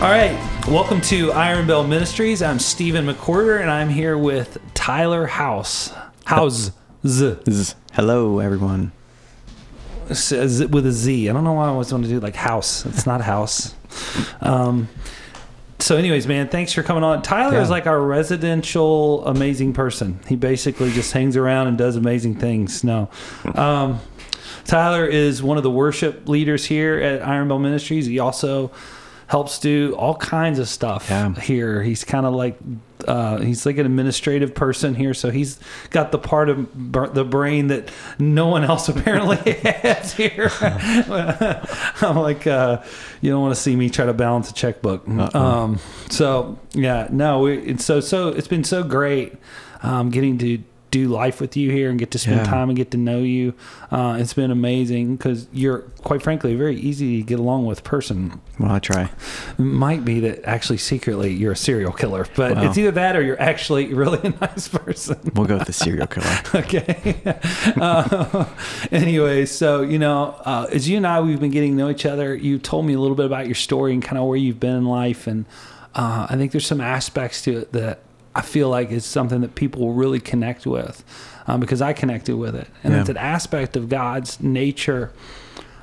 All right, welcome to Iron Bell Ministries. I'm Stephen McWhirter, and I'm here with Tyler House. House. Z. Z- Hello, everyone. Z- with a Z. I don't know why I always want to do like house. It's not house. Um, so, anyways, man, thanks for coming on. Tyler Yeah. is like our residential amazing person. He basically just hangs around and does amazing things. No. Um, Tyler is one of the worship leaders here at Iron Bell Ministries. He also helps do all kinds of stuff Yeah. here. He's kind of like uh, he's like an administrative person here, so he's got the part of the brain that no one else apparently has here. I'm like, uh, you don't want to see me try to balance a checkbook. Um, so yeah, no, we, it's so so it's been so great um, getting to do life with you here and get to spend Yeah. time and get to know you. Uh, it's been amazing because you're quite frankly a very easy to get along with person. Well, I try. It might be that actually secretly you're a serial killer, but Wow. it's either that or you're actually really a nice person. We'll go with the serial killer. okay. uh, anyway, so you know, uh, as you and I we've been getting to know each other, you told me a little bit about your story and kind of where you've been in life, and uh, I think there's some aspects to it that I feel like is something that people will really connect with, um, because I connected with it, and Yeah. it's an aspect of God's nature.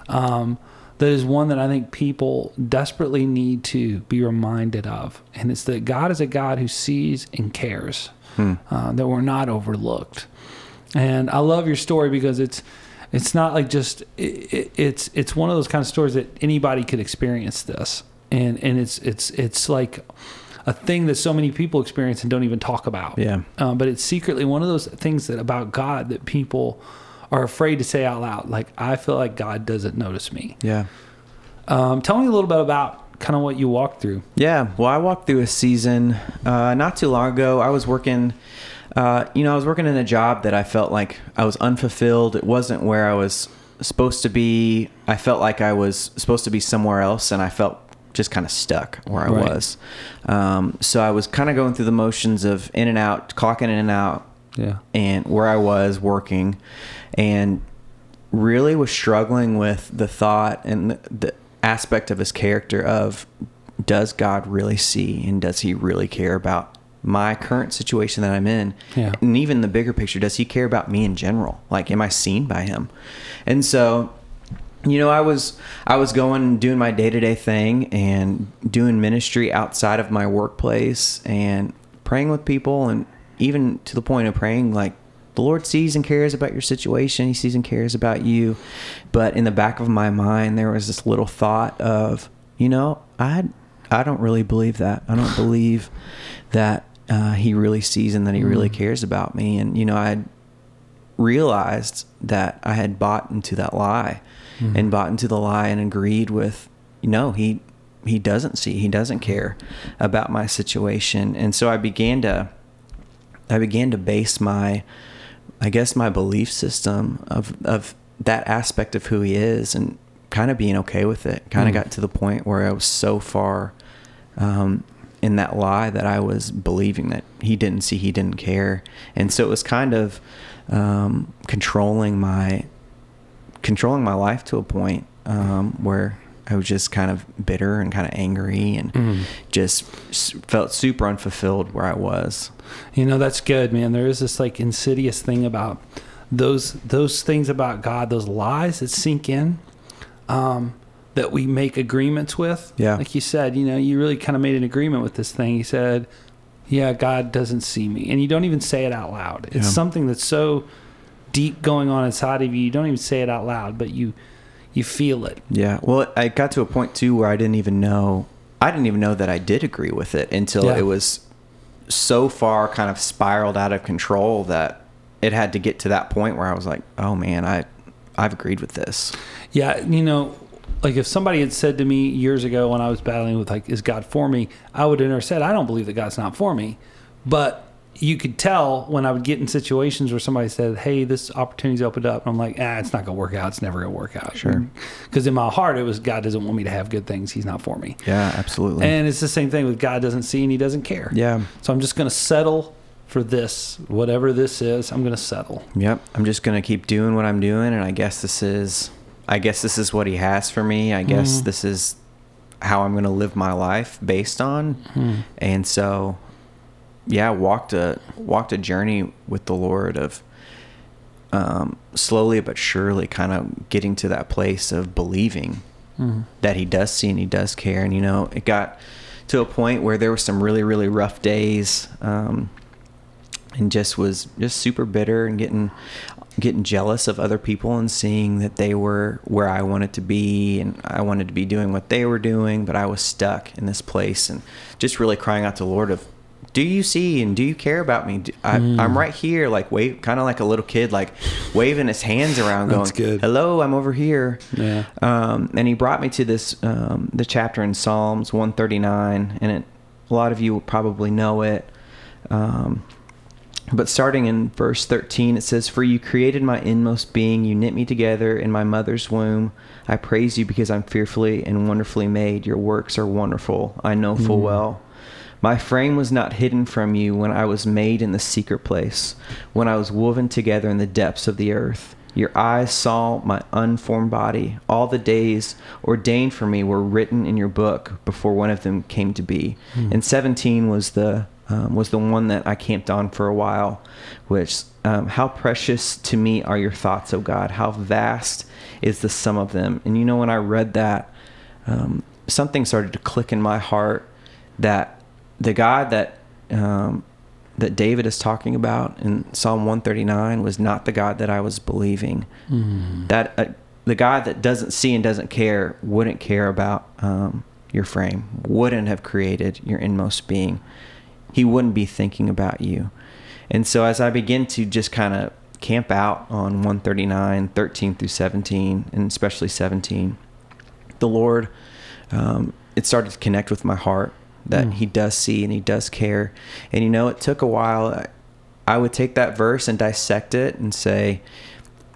Um, that is one that I think people desperately need to be reminded of. And it's that God is a God who sees and cares, uh, that we're not overlooked. And I love your story because it's it's not like just it, it, it's it's one of those kind of stories that anybody could experience this, and and it's it's it's like a thing that so many people experience and don't even talk about. Yeah. Um, but it's secretly one of those things that about God that people are afraid to say out loud. Like I feel like God doesn't notice me. Yeah. Um, tell me a little bit about kind of what you walked through. Yeah. Well, I walked through a season uh, not too long ago. I was working, uh, you know, I was working in a job that I felt like I was unfulfilled. It wasn't where I was supposed to be. I felt like I was supposed to be somewhere else, and I felt just kind of stuck where I Right. was. Um, so I was kind of going through the motions of in and out, clocking in and out, Yeah. and where I was working, and really was struggling with the thought and the, the aspect of his character of does God really see and does he really care about my current situation that I'm in? Yeah. And even the bigger picture, does he care about me in general? Like, am I seen by him? And so, you know, I was I was going and doing my day to day thing and doing ministry outside of my workplace and praying with people and even to the point of praying like the Lord sees and cares about your situation. He sees and cares about you. But in the back of my mind, there was this little thought of, you know, I I don't really believe that. I don't believe that uh, he really sees and that he really cares about me. And you know, I realized that I had bought into that lie and bought into the lie and agreed with, no he he doesn't see, he doesn't care about my situation. And so I began to I began to base my I guess my belief system of of that aspect of who he is and kind of being okay with it. Kind of Mm. got to the point where I was so far um, in that lie that I was believing that he didn't see, he didn't care, and so it was kind of um, controlling my controlling my life to a point um, where I was just kind of bitter and kind of angry and Mm. just felt super unfulfilled where I was. You know, that's good, man. There is this like insidious thing about those those things about God, those lies that sink in, um, that we make agreements with. Yeah. Like you said, you know, you really kind of made an agreement with this thing. You said, Yeah, God doesn't see me. And you don't even say it out loud. It's Yeah. something that's so deep going on inside of you. You don't even say it out loud, but you you feel it. Yeah. Well, I got to a point too where I didn't even know I didn't even know that I did agree with it until Yeah. it was so far kind of spiraled out of control that it had to get to that point where I was like, "Oh man, I I've agreed with this." Yeah, you know, like if somebody had said to me years ago when I was battling with like, is God for me? I would have never said, I don't believe that God's not for me. But you could tell when I would get in situations where somebody said, Hey, this opportunity's opened up. And I'm like, ah, it's not going to work out. It's never going to work out. Sure. Because in my heart, it was God doesn't want me to have good things. He's not for me. Yeah, absolutely. And it's the same thing with God doesn't see and he doesn't care. yeah. So I'm just going to settle for this, whatever this is, I'm going to settle. Yep. I'm just gonna keep doing what I'm doing, and I guess this is, I guess this is what he has for me. I guess Mhm. this is, how I'm going to live my life based on. Hmm. And so, yeah, walked a walked a journey with the Lord of um, slowly but surely, kind of getting to that place of believing Mhm. that He does see and He does care. And you know, it got to a point where there were some really really rough days. Um, and just was just super bitter and getting getting jealous of other people and seeing that they were where I wanted to be and I wanted to be doing what they were doing, but I was stuck in this place and just really crying out to the Lord of do you see and do you care about me? Do- I, Mm. I'm right here, like wave, kind of like a little kid, like waving his hands around, going, good. "Hello, I'm over here." Yeah. Um, and he brought me to this um, the chapter in Psalms 139, and it, a lot of you will probably know it. Um, but starting in verse 13, it says, For you created my inmost being. You knit me together in my mother's womb. I praise you because I'm fearfully and wonderfully made. Your works are wonderful. I know full Mm. well. My frame was not hidden from you when I was made in the secret place, when I was woven together in the depths of the earth. Your eyes saw my unformed body. All the days ordained for me were written in your book before one of them came to be. Hmm. And 17 was the um, was the one that I camped on for a while, which um, how precious to me are your thoughts, O God. How vast is the sum of them. And you know, when I read that, um, something started to click in my heart that the God that um, that David is talking about in Psalm 139 was not the God that I was believing. Mm. That uh, the God that doesn't see and doesn't care wouldn't care about um, your frame, wouldn't have created your inmost being. He wouldn't be thinking about you. And so as I begin to just kind of camp out on 139, 13 through 17, and especially 17, the Lord, um, it started to connect with my heart that Mm. He does see and He does care. And you know, it took a while. I- I would take that verse and dissect it and say,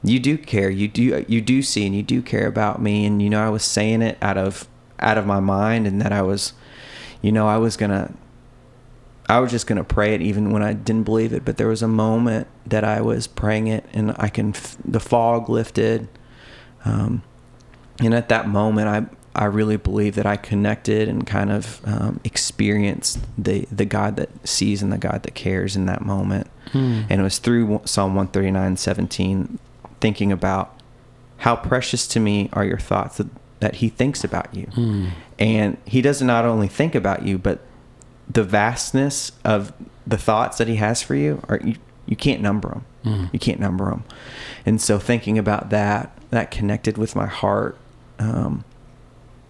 "You do care. You do. You do see and you do care about me." And you know, I was saying it out of out of my mind, and that I was, you know, I was gonna. I was just gonna pray it even when I didn't believe it. But there was a moment that I was praying it, and I can. f- The fog lifted, um, and at that moment, I I really believe that I connected and kind of um, experienced the the God that sees and the God that cares in that moment. Hmm. And it was through Psalm 139, 17, thinking about how precious to me are your thoughts that, that he thinks about you. Hmm. And he doesn't not only think about you, but the vastness of the thoughts that he has for you are you, you can't number them. Mm. You can't number them. And so thinking about that, that connected with my heart. Um,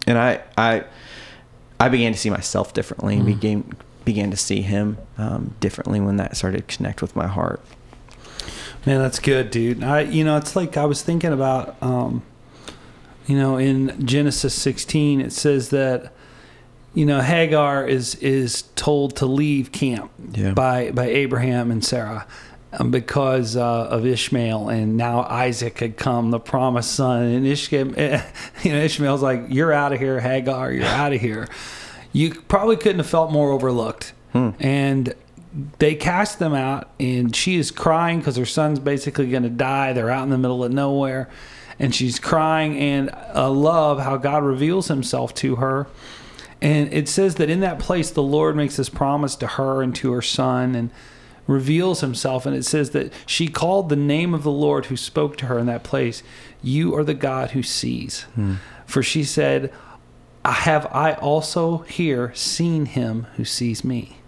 and I, I, I began to see myself differently and Mm. began, began to see him um, differently when that started to connect with my heart. Man, that's good, dude. I, you know, it's like I was thinking about, um, you know, in Genesis 16, it says that, you know, Hagar is is told to leave camp Yeah. by by Abraham and Sarah because uh, of Ishmael, and now Isaac had come, the promised son, and Ishmael, you know, Ishmael's like, "You're out of here, Hagar. You're out of here." You probably couldn't have felt more overlooked, Hmm. and they cast them out and she is crying because her son's basically going to die they're out in the middle of nowhere and she's crying and i love how god reveals himself to her and it says that in that place the lord makes this promise to her and to her son and reveals himself and it says that she called the name of the lord who spoke to her in that place you are the god who sees for she said "I have I also here seen him who sees me.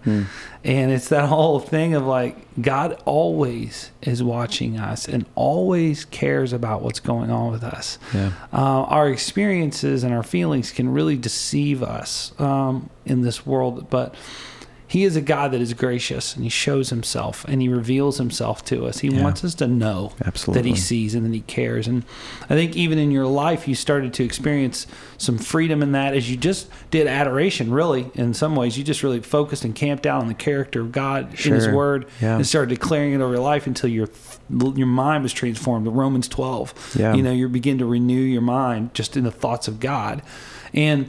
And it's that whole thing of like God always is watching us and always cares about what's going on with us. Yeah. Uh, our experiences and our feelings can really deceive us um, in this world, but he is a God that is gracious and he shows himself and he reveals himself to us. He Yeah. wants us to know that he sees and that he cares. And I think even in your life, you started to experience some freedom in that as you just did adoration, really, in some ways. You just really focused and camped out on the character of God in his word Yeah. and started declaring it over your life until your your mind was transformed. The Romans 12. Yeah. You know, you begin to renew your mind just in the thoughts of God. And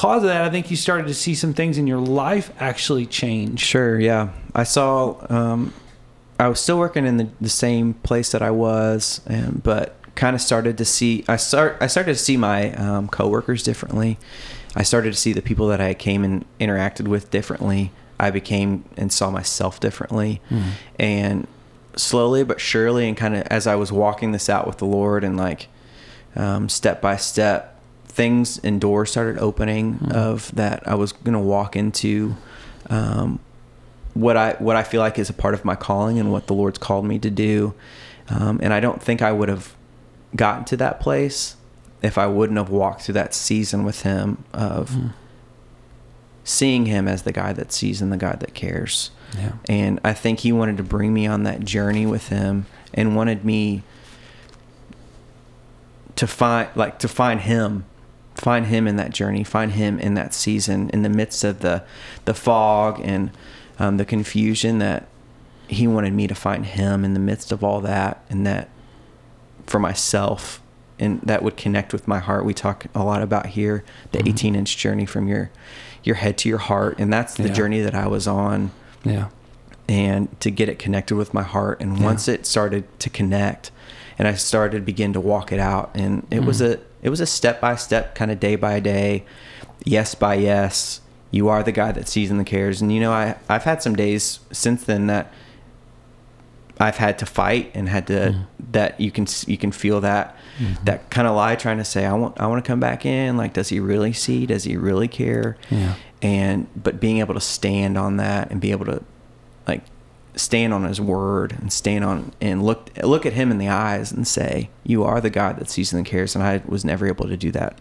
because of that, I think you started to see some things in your life actually change. Sure, yeah. I saw. Um, I was still working in the, the same place that I was, and, but kind of started to see I start I started to see my um, coworkers differently. I started to see the people that I came and interacted with differently. I became and saw myself differently, Mhm. and slowly but surely, and kind of as I was walking this out with the Lord, and like um, step by step, things and doors started opening Mhm. of that I was gonna walk into. Um, what I what I feel like is a part of my calling and what the Lord's called me to do. Um, and I don't think I would have gotten to that place if I wouldn't have walked through that season with Him of Mhm. seeing Him as the guy that sees and the God that cares. Yeah. And I think He wanted to bring me on that journey with Him and wanted me to find like to find Him find him in that journey find him in that season in the midst of the the fog and um, the confusion that he wanted me to find him in the midst of all that and that for myself and that would connect with my heart we talk a lot about here the Mhm. 18 inch journey from your your head to your heart and that's the Yeah. journey that i was on Yeah. and to get it connected with my heart and Yeah. once it started to connect and i started to begin to walk it out and it was Mm. a it was a step by step kind of day by day yes by yes you are the guy that sees and the cares and you know i i've had some days since then that i've had to fight and had to Mm. that you can you can feel that Mhm. that kind of lie trying to say i want i want to come back in like does he really see does he really care Yeah. and but being able to stand on that and be able to like stand on his word and stand on and look look at him in the eyes and say you are the god that sees and cares and i was never able to do that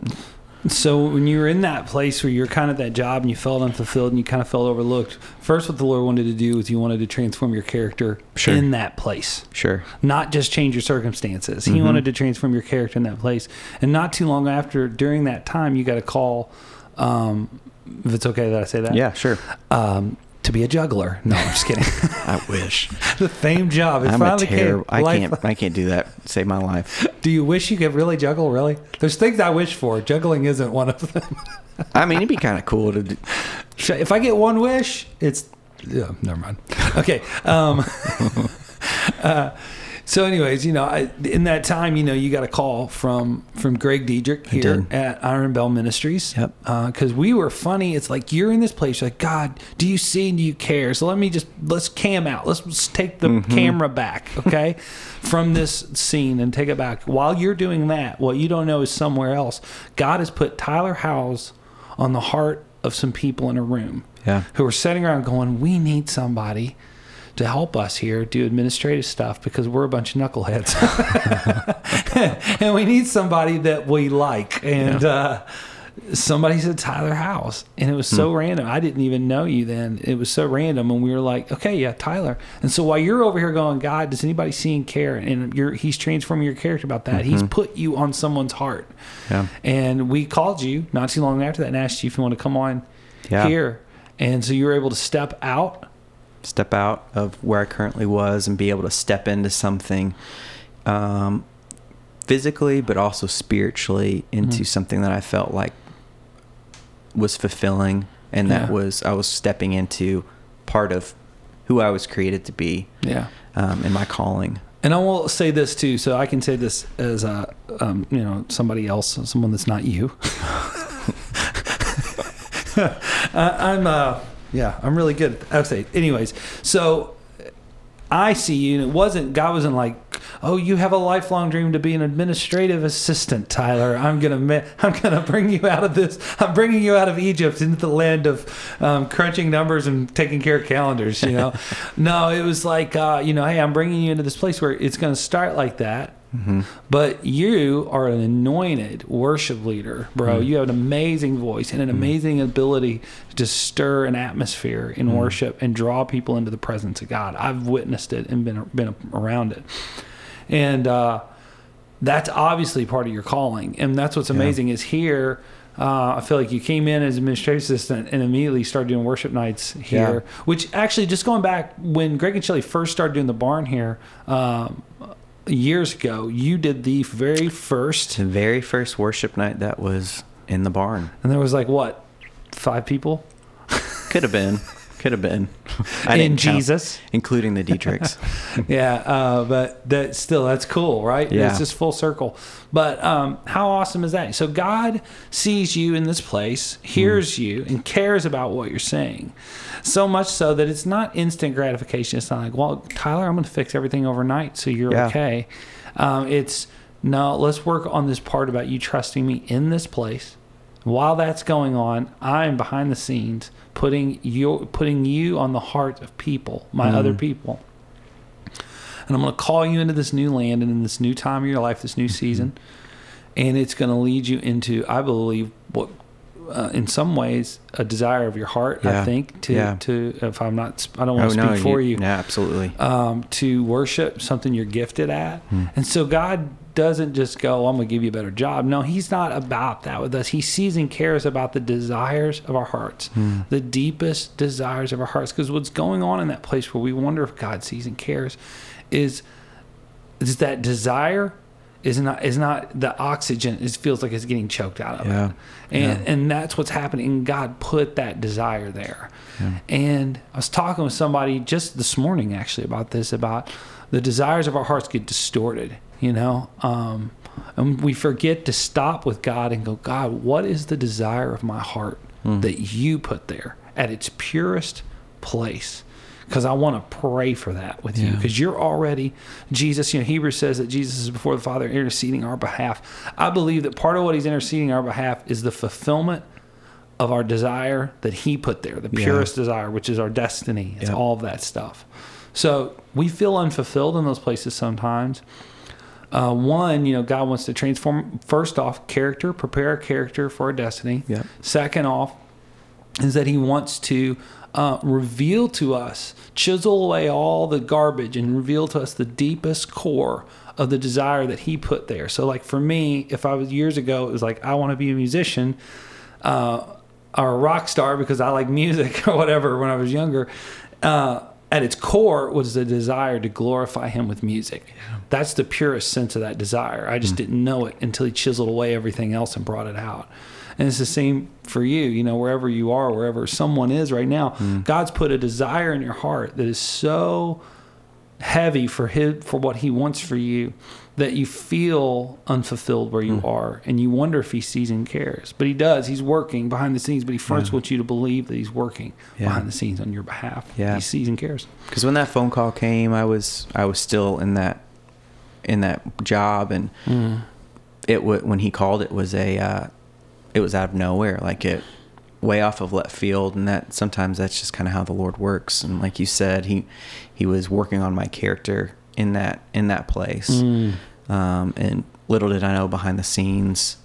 So when you were in that place where you're kind of that job and you felt unfulfilled and you kind of felt overlooked, first what the Lord wanted to do was you wanted to transform your character Sure. in that place. sure Not just change your circumstances. He Mhm. wanted to transform your character in that place. And not too long after, during that time, you got a call. Um, if it's okay that I say that, yeah sure um, to be a juggler. No, I'm just kidding. i wish the fame job. It i'm a terrible i can't i can't do that save my life Do you wish you could really juggle? Really? There's things I wish for. Juggling isn't one of them. i mean it'd be kind of cool to do, If I get one wish, it's yeah. Never mind. Okay. Um, uh, so, anyways, you know, I, in that time, you know, you got a call from from Greg Diedrich here at Iron Bell Ministries. Yep. Because we were funny. It's like you're in this place. You're like, God, do you see and do you care? So let me just let's cam out. Let's take the Mhm. camera back, okay, from this scene and take it back. While you're doing that, what you don't know is somewhere else. God has put Tyler Houze on the heart of some people in a room yeah who are sitting around going, "We need somebody to help us here do administrative stuff because we're a bunch of knuckleheads, and we need somebody that we like." And uh, somebody said Tyler Houze, and it was so random. I didn't even know you then. It was so random, and we were like, "Okay, yeah, Tyler." And so while you're over here going, "God, does anybody see and care?" and you're he's transforming your character about that, he's put you on someone's heart. yeah And we called you not too long after that and asked you if you want to come on Yeah. here. And so you were able to step out. Step out of where I currently was and be able to step into something um, physically, but also spiritually into Mhm. something that I felt like was fulfilling, and that Yeah. was I was stepping into part of who I was created to be Yeah. um, in my calling. And I will say this too, so I can say this as a, um, you know, somebody else, someone that's not you. I, I'm, uh, yeah, I'm really good. I'll say, anyways. So I see you, and it wasn't God wasn't like, oh, you have a lifelong dream to be an administrative assistant, Tyler. I'm gonna, I'm gonna bring you out of this. I'm bringing you out of Egypt into the land of um, crunching numbers and taking care of calendars. You know, no, it was like, uh, you know, hey, I'm bringing you into this place where it's gonna start like that. Hmm But you are an anointed worship leader, bro. Mhm. You have an amazing voice and an Mhm. amazing ability to stir an atmosphere in Mhm. worship and draw people into the presence of God. I've witnessed it and been been around it, and uh, that's obviously part of your calling. And that's what's Yeah. amazing is here. Uh, I feel like you came in as administrative assistant and immediately started doing worship nights here. Which actually, just going back when Greg and Shelly first started doing the barn here um, years ago, you did the very first, The very first worship night that was in the barn and there was like what five people. could have been, could have been. I in didn't count, Jesus. including the Dietrichs. yeah, uh, but that still that's cool, right? Yeah. It's just full circle. But um, how awesome is that? So God sees you in this place, hears Mm. you, and cares about what you're saying. So much so that it's not instant gratification. It's not like, well, Tyler, I'm going to fix everything overnight, so you're Yeah. okay. Um, it's no, let's work on this part about you trusting me in this place. While that's going on, I'm behind the scenes putting you putting you on the heart of people, my other people and I'm going to call you into this new land and in this new time of your life, this new season, and it's going to lead you into, I believe, what uh, in some ways a desire of your heart. I think to Yeah. to if I'm not, I don't want to speak for you. Yeah, absolutely. Um, to worship something you're gifted at, Hmm. and so God doesn't just go, "I'm going to give you a better job." No, He's not about that with us. He sees and cares about the desires of our hearts, Hmm. the deepest desires of our hearts. Because what's going on in that place where we wonder if God sees and cares is is that desire is not is not the oxygen it feels like it's getting choked out of Yeah. it and Yeah. and that's what's happening god put that desire there and i was talking with somebody just this morning actually about this about the desires of our hearts get distorted you know um and we forget to stop with god and go god what is the desire of my heart that you put there at its purest place because I want to pray for that with you because you're already Jesus. You know, Hebrews says that Jesus is before the Father interceding our behalf. I believe that part of what He's interceding our behalf is the fulfillment of our desire that He put there, the Yeah. purest desire, which is our destiny. It's Yep. all of that stuff. So we feel unfulfilled in those places sometimes. Uh, one, you know, God wants to transform first off character, prepare a character for a destiny. Yep. Second off, is that He wants to uh, reveal to us, chisel away all the garbage, and reveal to us the deepest core of the desire that He put there. So, like for me, if I was years ago, it was like I want to be a musician. Uh, or a rock star because I like music or whatever when I was younger. Uh, at its core was the desire to glorify him with music. That's the purest sense of that desire. I just hmm. didn't know it until he chiseled away everything else and brought it out. And it's the same for you, you know, wherever you are, wherever someone is right now, hmm. God's put a desire in your heart that is so heavy for his for what he wants for you that you feel unfulfilled where you hmm. are and you wonder if he sees and cares. But he does. He's working behind the scenes but he first wants you to believe that he's working Yeah. behind the scenes on your behalf. Yeah. he sees and cares. Because when that phone call came i was i was still in that in that job and hmm. it w- when he called it was a uh, it was out of nowhere. Like it way off of left field and that sometimes that's just kind of how the lord works. And like you said he he was working on my character in that in that place hmm. Um, and little did i know behind the scenes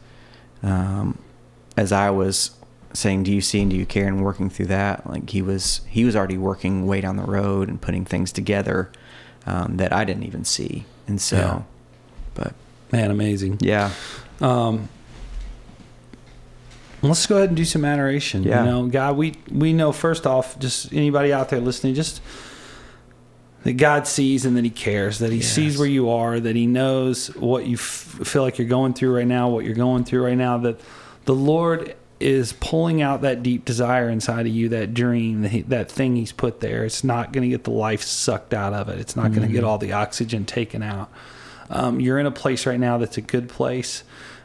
um, as i was saying do you see and do you care? and working through that like he was he was already working way down the road and putting things together um, that i didn't even see. And so Yeah. but man amazing. Yeah. Um let's go ahead and do some adoration Yeah. you know? God we we know first off just anybody out there listening just that God sees and that He cares, that He sees where you are, that He knows what you f- feel like you're going through right now, what you're going through right now, that the Lord is pulling out that deep desire inside of you, that dream, that, he, that thing He's put there. It's not going to get the life sucked out of it, it's not going to get all the oxygen taken out. Um, you're in a place right now that's a good place.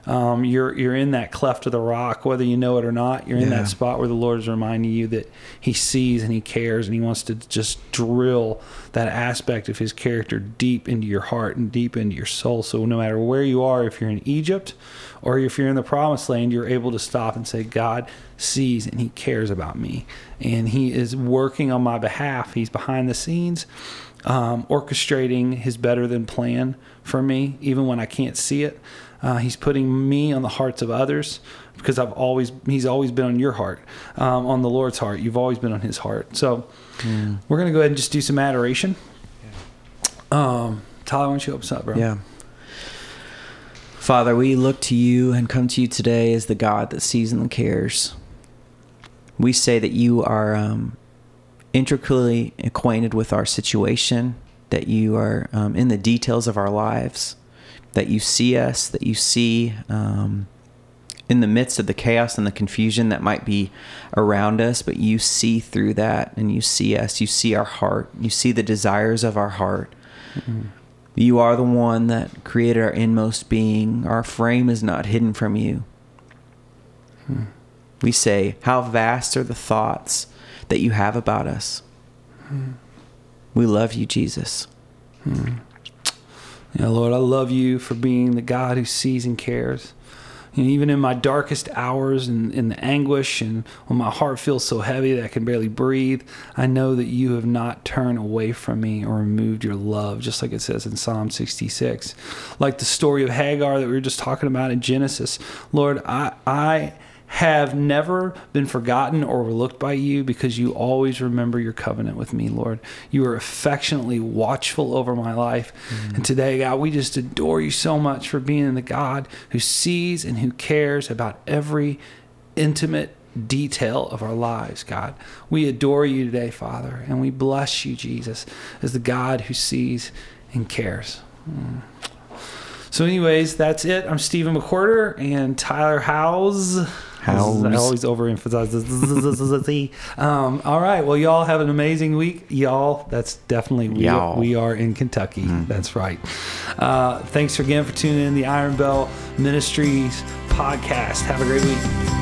Um, you're you're in that cleft of the rock, whether you know it or not. You're in Yeah. that spot where the Lord is reminding you that He sees and He cares, and He wants to just drill that aspect of His character deep into your heart and deep into your soul. So no matter where you are, if you're in Egypt or if you're in the Promised Land, you're able to stop and say, God sees and He cares about me, and He is working on my behalf. He's behind the scenes um, orchestrating his better than plan for me, even when I can't see it. Uh, he's putting me on the hearts of others because I've always he's always been on your heart, um, on the Lord's heart. You've always been on His heart. So we're gonna go ahead and just do some adoration. Um, Tyler, why don't you open us up, bro? Yeah. Father, we look to you and come to you today as the God that sees and cares. We say that you are um, intricately acquainted with our situation, that you are um, in the details of our lives, that you see us, that you see um, in the midst of the chaos and the confusion that might be around us, but you see through that and you see us. You see our heart. You see the desires of our heart. Mm-hmm. You are the one that created our inmost being. Our frame is not hidden from you. Hmm. We say, How vast are the thoughts that you have about us? Hmm. We love you, Jesus. Hmm. Lord, I love you for being the God who sees and cares. Know, even in my darkest hours and in the anguish and when my heart feels so heavy that I can barely breathe, I know that you have not turned away from me or removed your love, just like it says in Psalm 66. Like the story of Hagar that we were just talking about in Genesis. Lord, I, I have never been forgotten or overlooked by you because you always remember your covenant with me, Lord. You are affectionately watchful over my life. Mm-hmm. And today, God, we just adore you so much for being the God who sees and who cares about every intimate detail of our lives, God. We adore you today, Father, and we bless you, Jesus, as the God who sees and cares. Mm. So, anyways, that's it. I'm Stephen McWhirter and Tyler Houze. Houze. I always overemphasize this. um, all right. Well, y'all have an amazing week. Y'all, that's definitely we, y'all. Are, we are in Kentucky. Mm-hmm. That's right. Uh, thanks again for tuning in the Iron Bell Ministries podcast. Have a great week.